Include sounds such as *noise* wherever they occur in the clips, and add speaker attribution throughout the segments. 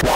Speaker 1: Hey,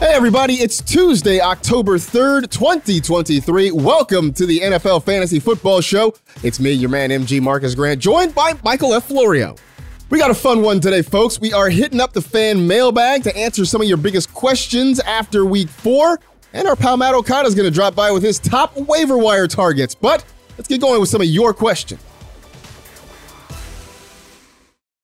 Speaker 1: everybody, it's Tuesday, October 3rd, 2023. Welcome to the NFL Fantasy Football Show. It's me, your man, MG Marcas Grant, joined by Michael F. Florio. We got a fun one today, folks. We are hitting up the fan mailbag to answer some of your biggest questions after week four. And our pal Matt Okada is going to drop by with his top waiver wire targets. But let's get going with some of your questions.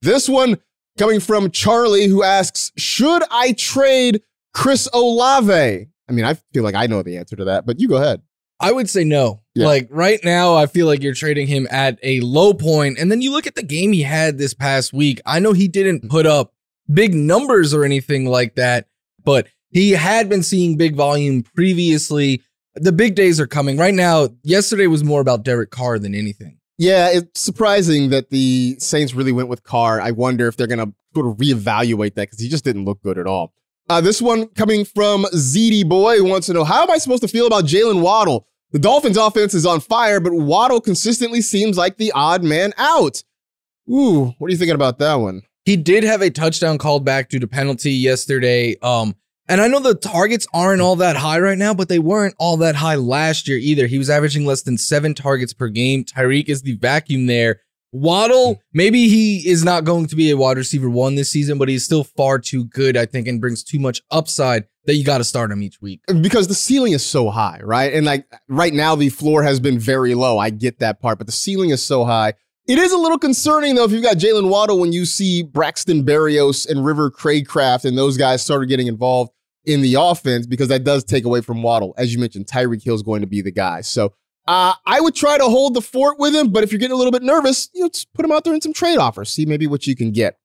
Speaker 1: This one coming from Charlie, who asks Should I trade Chris Olave? I mean, I feel like I know the answer to that, but you go ahead.
Speaker 2: I would say no.
Speaker 1: Yeah.
Speaker 2: Like right now, I feel like you're trading him at a low point, and then you look at the game he had this past week. I know he didn't put up big numbers or anything like that, but he had been seeing big volume previously. The big days are coming right now. Yesterday was more about Derek Carr than anything.
Speaker 1: Yeah, it's surprising that the Saints really went with Carr. I wonder if they're going to sort of reevaluate that because he just didn't look good at all. Uh, this one coming from ZD Boy wants to know how am I supposed to feel about Jalen Waddle? The Dolphins' offense is on fire, but Waddle consistently seems like the odd man out. Ooh, what are you thinking about that one?
Speaker 2: He did have a touchdown called back due to penalty yesterday. Um, and I know the targets aren't all that high right now, but they weren't all that high last year either. He was averaging less than seven targets per game. Tyreek is the vacuum there. Waddle, maybe he is not going to be a wide receiver one this season, but he's still far too good, I think, and brings too much upside that you got to start him each week.
Speaker 1: Because the ceiling is so high, right? And like right now, the floor has been very low. I get that part, but the ceiling is so high. It is a little concerning though if you've got Jalen Waddle when you see Braxton Berrios and River Cracraft and those guys started getting involved in the offense because that does take away from Waddle. As you mentioned, Tyreek Hill is going to be the guy. So uh, I would try to hold the fort with him, but if you're getting a little bit nervous, you know, just put him out there in some trade offers, see maybe what you can get.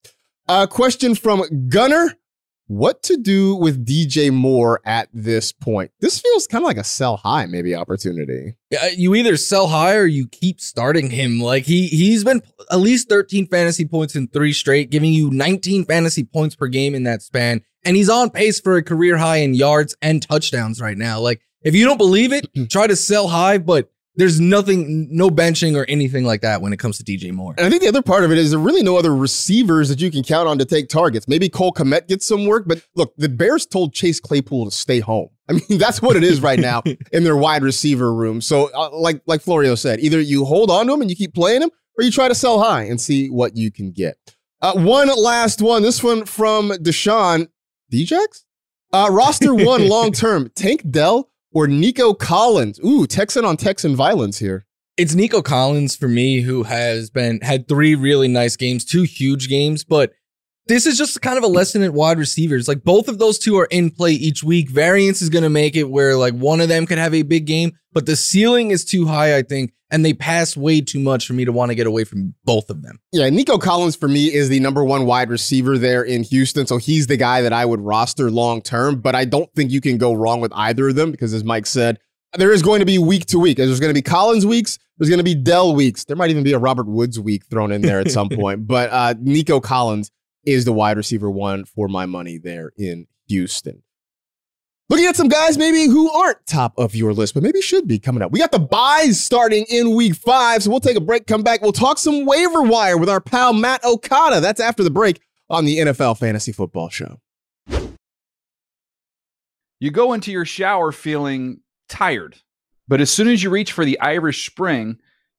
Speaker 1: A uh, question from Gunner. What to do with DJ Moore at this point? This feels kind of like a sell high, maybe opportunity.
Speaker 2: Yeah, uh, you either sell high or you keep starting him. Like he he's been at least 13 fantasy points in three straight, giving you 19 fantasy points per game in that span. And he's on pace for a career high in yards and touchdowns right now. Like if you don't believe it, *clears throat* try to sell high, but there's nothing, no benching or anything like that when it comes to DJ Moore.
Speaker 1: And I think the other part of it is there really no other receivers that you can count on to take targets. Maybe Cole Kmet gets some work, but look, the Bears told Chase Claypool to stay home. I mean, *laughs* that's what it is right now *laughs* in their wide receiver room. So, uh, like like Florio said, either you hold on to him and you keep playing him, or you try to sell high and see what you can get. Uh, one last one. This one from Deshaun. Djax? Uh, roster one *laughs* long term. Tank Dell or Nico Collins. Ooh, Texan on Texan violence here.
Speaker 2: It's Nico Collins for me, who has been had three really nice games, two huge games, but this is just kind of a lesson at wide receivers. Like both of those two are in play each week. Variance is going to make it where like one of them could have a big game, but the ceiling is too high, I think, and they pass way too much for me to want to get away from both of them.
Speaker 1: Yeah, Nico Collins for me is the number one wide receiver there in Houston. So he's the guy that I would roster long term, but I don't think you can go wrong with either of them because, as Mike said, there is going to be week to week. There's going to be Collins weeks. There's going to be Dell weeks. There might even be a Robert Woods week thrown in there at some *laughs* point. But uh, Nico Collins is the wide receiver one for my money there in Houston. Looking at some guys maybe who aren't top of your list, but maybe should be coming up. We got the byes starting in week five, so we'll take a break, come back. We'll talk some waiver wire with our pal Matt Okada. That's after the break on the NFL Fantasy Football Show.
Speaker 3: You go into your shower feeling tired, but as soon as you reach for the Irish Spring,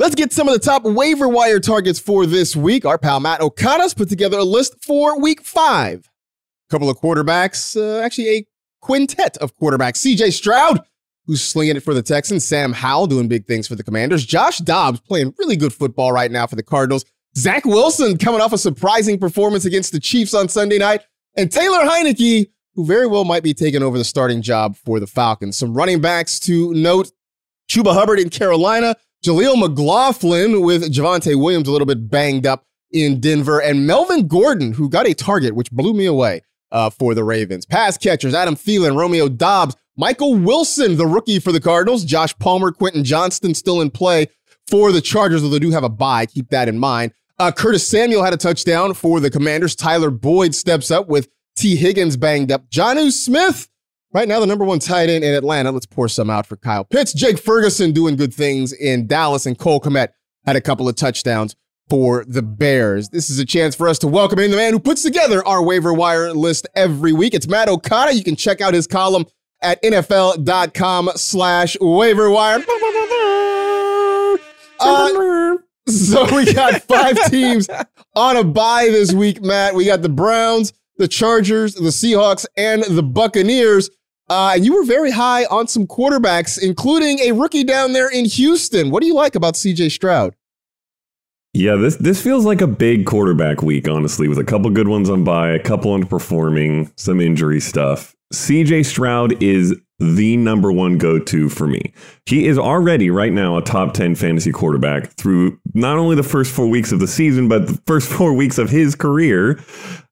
Speaker 1: Let's get some of the top waiver wire targets for this week. Our pal Matt Okada's put together a list for week five. A couple of quarterbacks, uh, actually a quintet of quarterbacks. CJ Stroud, who's slinging it for the Texans. Sam Howell doing big things for the Commanders. Josh Dobbs playing really good football right now for the Cardinals. Zach Wilson coming off a surprising performance against the Chiefs on Sunday night. And Taylor Heinicke, who very well might be taking over the starting job for the Falcons. Some running backs to note Chuba Hubbard in Carolina. Jaleel McLaughlin with Javonte Williams a little bit banged up in Denver, and Melvin Gordon, who got a target, which blew me away uh, for the Ravens. Pass catchers, Adam Thielen, Romeo Doubs, Michael Wilson, the rookie for the Cardinals, Josh Palmer, Quentin Johnston still in play for the Chargers, although they do have a bye. Keep that in mind. Uh, Curtis Samuel had a touchdown for the Commanders. Tyler Boyd steps up with Tee Higgins banged up. Jonnu Smith Right now, the number one tight end in Atlanta. Let's pour some out for Kyle Pitts. Jake Ferguson doing good things in Dallas, and Cole Kmet had a couple of touchdowns for the Bears. This is a chance for us to welcome in the man who puts together our waiver wire list every week. It's Matt Okada. You can check out his column at NFL.com slash waiver wire. *laughs* Uh, *laughs* so we got five teams on a bye this week, Matt. We got the Browns, the Chargers, the Seahawks, and the Buccaneers. Uh, and you were very high on some quarterbacks, including a rookie down there in Houston. What do you like about CJ Stroud?
Speaker 4: Yeah, this this feels like a big quarterback week, honestly, with a couple good ones on bye, a couple underperforming, some injury stuff. CJ Stroud is the number one go to for me. He is already right now a top 10 fantasy quarterback through not only the first four weeks of the season, but the first *laughs* four weeks of his career.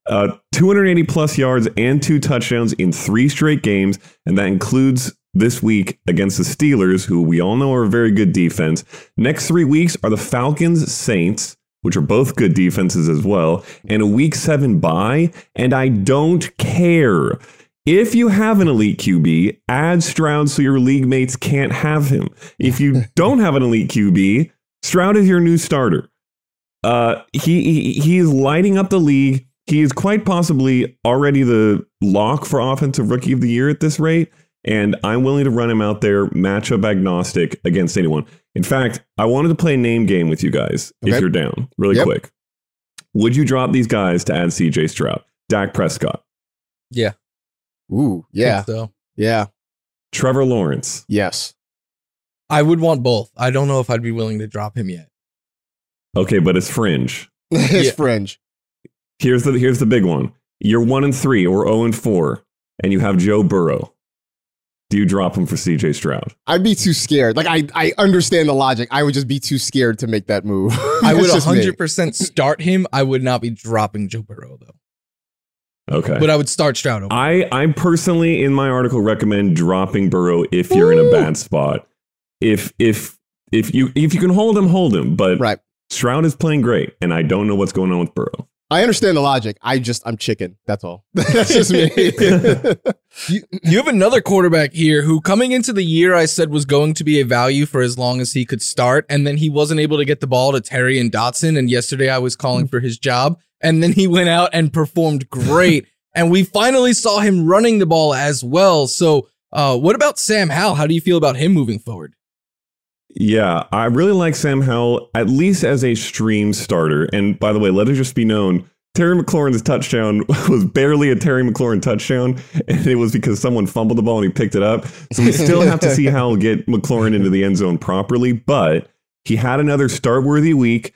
Speaker 4: Uh, 280 plus yards and two touchdowns in three straight games, and that includes this week against the Steelers, who we all know are a very good defense. Next three weeks are the Falcons, Saints, which are both good defenses as well, and a week seven bye. And I don't care. If you have an elite QB, add Stroud so your league mates can't have him. If you *laughs* don't have an elite QB, Stroud is your new starter. Uh, he, he he is lighting up the league. He is quite possibly already the lock for offensive rookie of the year at this rate. And I'm willing to run him out there matchup agnostic against anyone. In fact, I wanted to play a name game with you guys
Speaker 1: Okay.
Speaker 4: if you're down, really
Speaker 1: Yep.
Speaker 4: quick. Would you drop these guys to add CJ Stroud? Dak Prescott,
Speaker 2: Yeah.
Speaker 1: Ooh, yeah,
Speaker 2: So
Speaker 1: yeah,
Speaker 4: Trevor Lawrence,
Speaker 1: yes.
Speaker 2: I would want both. I don't know if I'd be willing to drop him yet.
Speaker 4: Okay, but it's fringe. *laughs*
Speaker 1: it's
Speaker 2: Yeah.
Speaker 1: fringe.
Speaker 4: Here's the here's the big one. You're one and three or zero and four, and you have Joe Burrow. Do you drop him for CJ Stroud?
Speaker 1: I'd be too scared. Like I, I understand the logic. I would just be too scared to make that move. *laughs*
Speaker 2: I would
Speaker 1: That's just me.
Speaker 2: 100% start him. I would not be dropping Joe Burrow though.
Speaker 4: Okay.
Speaker 2: But I would start Stroud over.
Speaker 4: I I personally in my article recommend dropping Burrow if you're in a bad spot. If if if you if you can hold him, hold him. But
Speaker 1: Right.
Speaker 4: Stroud is playing great, and I don't know what's going on with Burrow.
Speaker 1: I understand the logic. I just I'm chicken. That's all. *laughs* That's just me. *laughs*
Speaker 2: You, you have another quarterback here who, coming into the year, I said was going to be a value for as long as he could start. And then he wasn't able to get the ball to Terry and Dotson. And yesterday I was calling for his job. And then he went out and performed great. *laughs* and we finally saw him running the ball as well. So, uh, what about Sam Howell? How do you feel about him moving forward?
Speaker 4: Yeah, I really like Sam Howell, at least as a stream starter. And by the way, let it just be known Terry McLaurin's touchdown *laughs* was barely a Terry McLaurin touchdown, *laughs* and it was because someone fumbled the ball and he picked it up. So we still have to see *laughs* Howell get McLaurin into the end zone properly, but he had another start worthy week.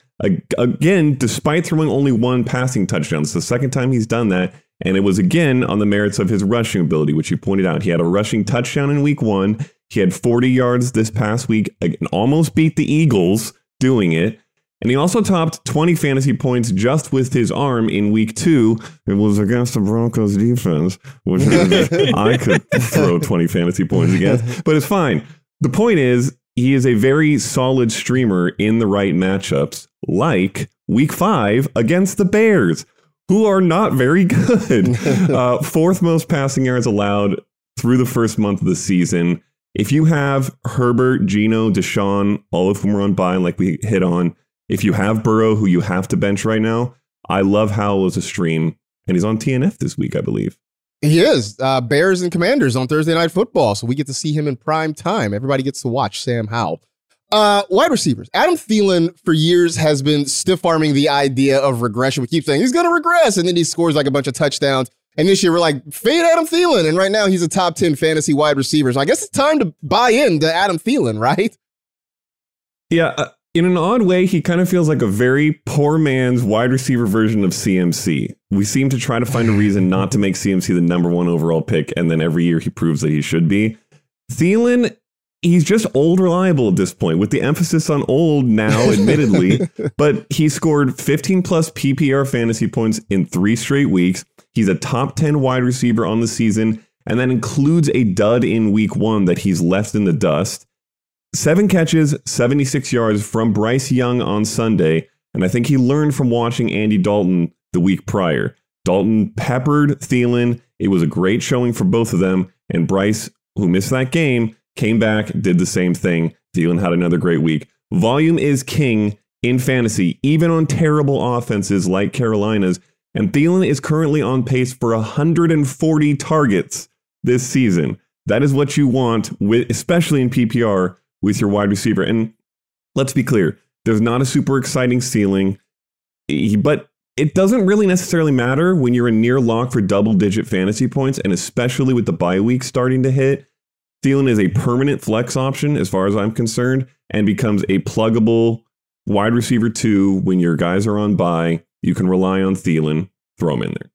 Speaker 4: Again, despite throwing only one passing touchdown. It's the second time he's done that. And it was again on the merits of his rushing ability, which you pointed out. He had a rushing touchdown in week one. He had 40 yards this past week and almost beat the Eagles doing it. And he also topped 20 fantasy points just with his arm in week two. It was against the Broncos defense, which *laughs* I could throw 20 fantasy points against, but it's fine. The point is, he is a very solid streamer in the right matchups, like week five against the Bears, who are not very good. *laughs* uh, fourth most passing yards allowed through the first month of the season. If you have Herbert, Gino, Deshaun, all of whom are on bye, like we hit on, if you have Burrow, who you have to bench right now, I love Howell as a stream, and he's on TNF this week, I believe.
Speaker 1: he is. Uh, Bears and Commanders on Thursday Night Football. So we get to see him in prime time. Everybody gets to watch Sam Howell. Uh, wide receivers. Adam Thielen for years has been stiff arming the idea of regression. We keep saying he's going to regress, and then he scores like a bunch of touchdowns. And this year we're like, fade Adam Thielen. And right now he's a top 10 fantasy wide receiver. So I guess it's time to buy into Adam Thielen, right?
Speaker 4: Yeah. Uh, in an odd way, he kind of feels like a very poor man's wide receiver version of CMC. We seem to try to find a reason not to make CMC the number one overall pick, and then every year he proves that he should be. Thielen, he's just old reliable at this point, with the emphasis on old now, *laughs* admittedly. but he scored 15 plus PPR fantasy points in three straight weeks. He's a top 10 wide receiver on the season, and that includes a dud in week one that he's left in the dust. Seven catches, 76 yards from Bryce Young on Sunday. And I think he learned from watching Andy Dalton the week prior. Dalton peppered Thielen. It was a great showing for both of them. And Bryce, who missed that game, came back, did the same thing. Thielen had another great week. Volume is king in fantasy, even on terrible offenses like Carolina's. And Thielen is currently on pace for 140 targets this season. That is what you want, with, especially in PPR with your wide receiver. And let's be clear, there's not a super exciting ceiling, but it doesn't really necessarily matter when you're in near lock for double digit fantasy points, and especially with the bye week starting to hit. Thielen is a permanent flex option as far as I'm concerned, and becomes a pluggable wide receiver two when your guys are on bye you can rely on Thielen. Throw him in there.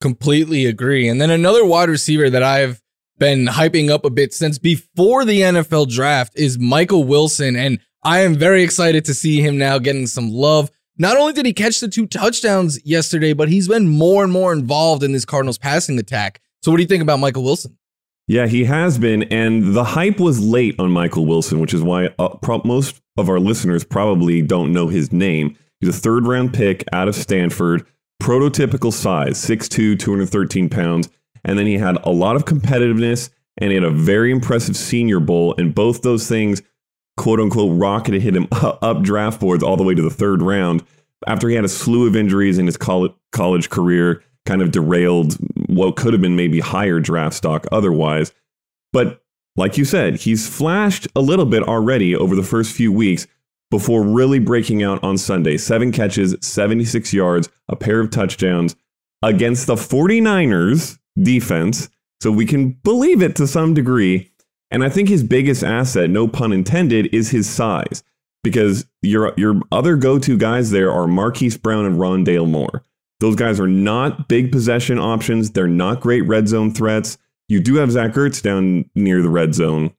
Speaker 2: Completely agree. And then another wide receiver that I've been hyping up a bit since before the NFL draft is Michael Wilson. And I am very excited to see him now getting some love. Not only did he catch the two touchdowns yesterday, but he's been more and more involved in this Cardinals passing attack. So, what do you think about Michael Wilson?
Speaker 4: Yeah, he has been. And the hype was late on Michael Wilson, which is why uh, pro- most of our listeners probably don't know his name. He's a third round pick out of Stanford, prototypical size, 6'2, 213 pounds. And then he had a lot of competitiveness and he had a very impressive senior bowl. And both those things, quote unquote, rocketed hit him *laughs* up draft boards all the way to the third round after he had a slew of injuries in his college career, kind of derailed what could have been maybe higher draft stock otherwise. But like you said, he's flashed a little bit already over the first few weeks before really breaking out on Sunday. Seven catches, 76 yards, a pair of touchdowns against the 49ers defense. So we can believe it to some degree. And I think his biggest asset, no pun intended, is his size. Because your your other go-to guys there are Marquise Brown and Rondale Moore. Those guys are not big possession options. They're not great red zone threats. You do have Zach Ertz down near the red zone,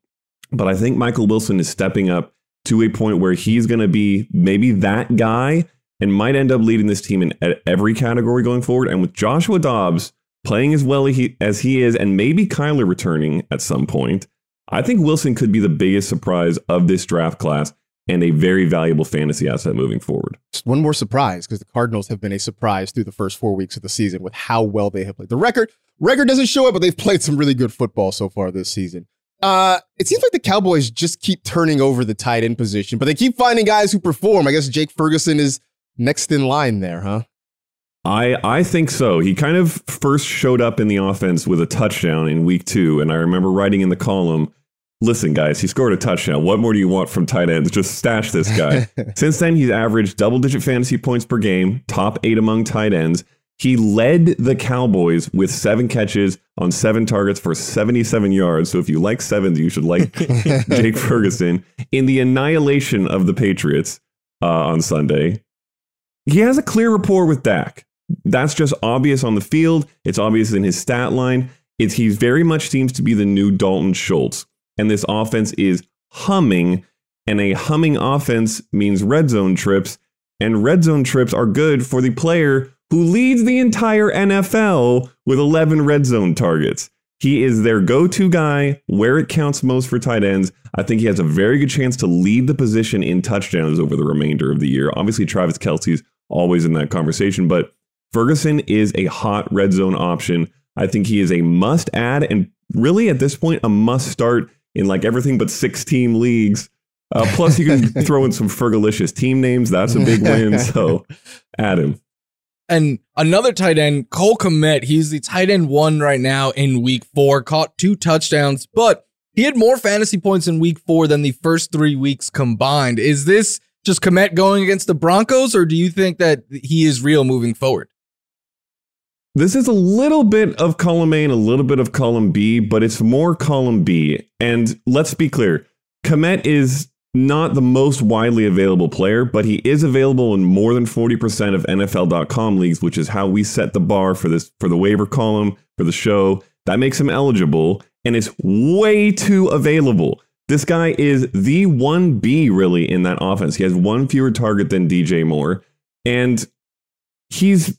Speaker 4: but I think Michael Wilson is stepping up to a point where he's going to be maybe that guy and might end up leading this team in every category going forward. And with Joshua Dobbs playing as well as he is, and maybe Kyler returning at some point, I think Wilson could be the biggest surprise of this draft class and a very valuable fantasy asset moving forward.
Speaker 1: Just one more surprise because the Cardinals have been a surprise through the first four weeks of the season with how well they have played. The record record doesn't show it, but they've played some really good football so far this season. Uh, it seems like the Cowboys just keep turning over the tight end position, but they keep finding guys who perform. I guess Jake Ferguson is next in line there, huh?
Speaker 4: I I think so. He kind of first showed up in the offense with a touchdown in week two, and I remember writing in the column, "Listen, guys, he scored a touchdown. What more do you want from tight ends? Just stash this guy." *laughs* Since then, he's averaged double-digit fantasy points per game, top eight among tight ends. He led the Cowboys with seven catches on seven targets for 77 yards. So if you like sevens, you should like *laughs* Jake Ferguson in the annihilation of the Patriots uh, on Sunday. He has a clear rapport with Dak. That's just obvious on the field. It's obvious in his stat line. It's he very much seems to be the new Dalton Schultz. And this offense is humming. And a humming offense means red zone trips. And red zone trips are good for the player who leads the entire NFL with 11 red zone targets. He is their go to guy where it counts most for tight ends. I think he has a very good chance to lead the position in touchdowns over the remainder of the year. Obviously, Travis Kelce's always in that conversation, but Ferguson is a hot red zone option. I think he is a must add and really at this point, a must start in like everything but six team leagues. Uh, plus, you can *laughs* throw in some Fergalicious team names. That's a big win. *laughs* So, add him.
Speaker 2: And another tight end, Cole Kmet, he's the tight end one right now in week four, caught two touchdowns, but He had more fantasy points in week four than the first three weeks combined. Is this just Kmet going against the Broncos, or do you think that he is real moving forward?
Speaker 4: This is a little bit of column A and a little bit of column B, but it's more column B. And let's be clear Kmet is not the most widely available player, but he is available in more than 40% of NFL.com leagues, which is how we set the bar for this for the waiver column for the show. That makes him eligible, and it's way too available. This guy is the 1B really in that offense. He has one fewer target than DJ Moore, and he's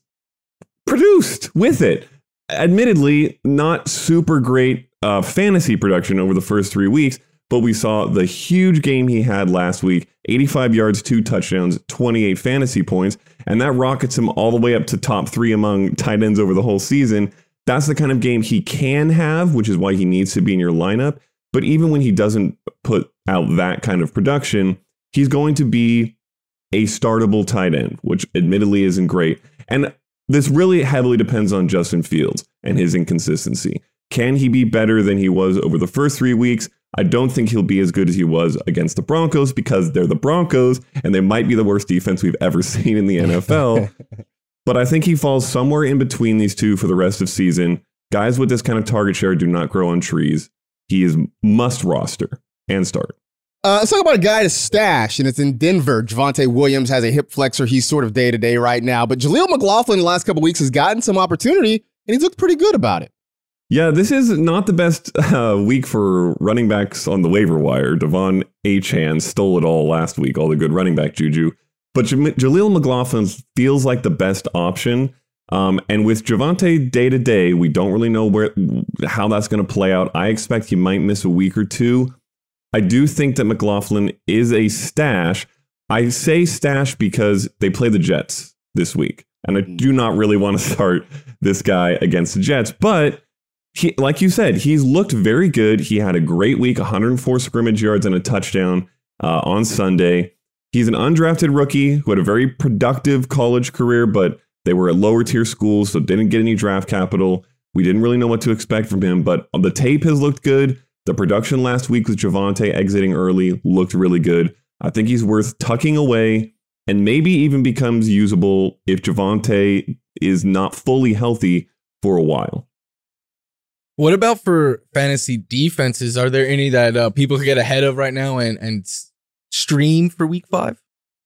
Speaker 4: produced with it. Admittedly, not super great uh, fantasy production over the first three weeks, but we saw the huge game he had last week 85 yards, two touchdowns, 28 fantasy points, and that rockets him all the way up to top three among tight ends over the whole season. That's the kind of game he can have, which is why he needs to be in your lineup. But even when he doesn't put out that kind of production, he's going to be a startable tight end, which admittedly isn't great. And this really heavily depends on Justin Fields and his inconsistency. Can he be better than he was over the first three weeks? I don't think he'll be as good as he was against the Broncos because they're the Broncos and they might be the worst defense we've ever *laughs* seen in the NFL. *laughs* but I think he falls somewhere in between these two for the rest of season. Guys with this kind of target share do not grow on trees. He is must roster and start.
Speaker 1: Uh, let's talk about a guy to stash, and it's in Denver. Javonte Williams has a hip flexor. He's sort of day to day right now. But Jaleel McLaughlin, the last couple weeks, has gotten some opportunity, and he's looked pretty good about it.
Speaker 4: Yeah, this is not the best uh, week for running backs on the waiver wire. De'Von Achane stole it all last week, all the good running back juju. But Jaleel McLaughlin feels like the best option. Um, and with Javonte day to day, we don't really know where how that's going to play out. I expect he might miss a week or two. I do think that McLaughlin is a stash. I say stash because they play the Jets this week. And I do not really want to *laughs* start this guy against the Jets. But he, like you said, he's looked very good. He had a great week 104 scrimmage yards and a touchdown uh, on Sunday. He's an undrafted rookie who had a very productive college career, but they were at lower tier schools, so didn't get any draft capital. We didn't really know what to expect from him, but the tape has looked good. The production last week with Javonte exiting early looked really good. I think he's worth tucking away and maybe even becomes usable if Javonte is not fully healthy for a while.
Speaker 2: What about for fantasy defenses? Are there any that uh, people could get ahead of right now and, and stream for week five?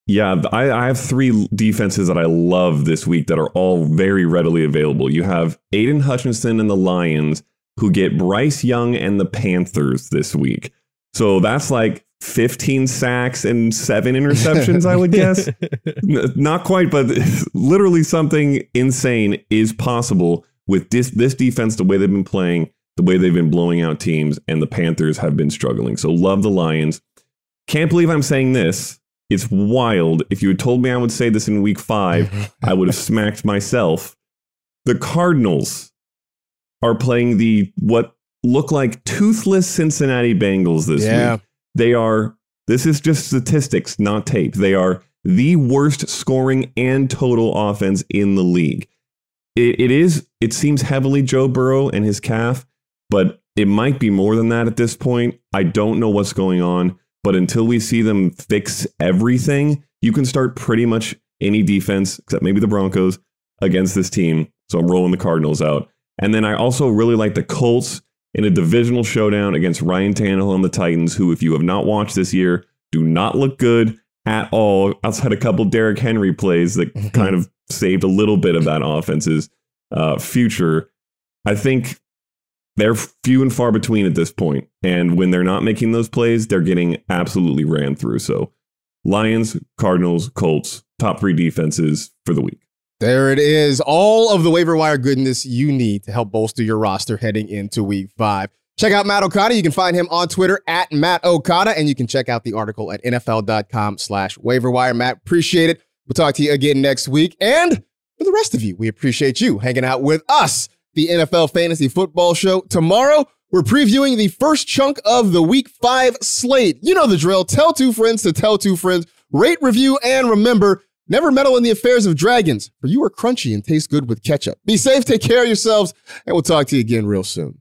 Speaker 4: Yeah, I, I, have three defenses that I love this week that are all very readily available. You have Aidan Hutchinson and the Lions who get Bryce Young and the Panthers this week. So that's like 15 sacks and seven interceptions, I would guess. *laughs* Not quite, but *laughs* literally something insane is possible with this, this defense, the way they've been playing, the way they've been blowing out teams, and the Panthers have been struggling. So love the Lions. Can't believe I'm saying this. It's wild. If you had told me I would say this in week five, *laughs* I would have smacked myself. The Cardinals are playing the what look like toothless Cincinnati Bengals this yeah. week. They are this is just statistics, not tape. They are the worst scoring and total offense in the league. It, it is it seems heavily Joe Burrow and his calf, but it might be more than that at this point. I don't know what's going on, but until we see them fix everything, you can start pretty much any defense except maybe the Broncos against this team. So I'm rolling the Cardinals out. And then I also really like the Colts in a divisional showdown against Ryan Tannehill and the Titans, who, if you have not watched this year, do not look good at all outside a couple Derrick Henry plays that *laughs* kind of saved a little bit of that offense's uh, future. I think they're few and far between at this point. And when they're not making those plays, they're getting absolutely ran through. So Lions, Cardinals, Colts, top three defenses for the week.
Speaker 1: There it is. All of the waiver wire goodness you need to help bolster your roster heading into week five. Check out Matt Okada. You can find him on Twitter at Matt Okada, and you can check out the article at NFL.com slash waiver wire. Matt, appreciate it. We'll talk to you again next week. And for the rest of you, we appreciate you hanging out with us, the NFL Fantasy Football Show. Tomorrow, we're previewing the first chunk of the week five slate. You know the drill. Tell two friends to tell two friends. Rate, review, and remember, Never meddle in the affairs of dragons, for you are crunchy and taste good with ketchup. Be safe, take care of yourselves, and we'll talk to you again real soon.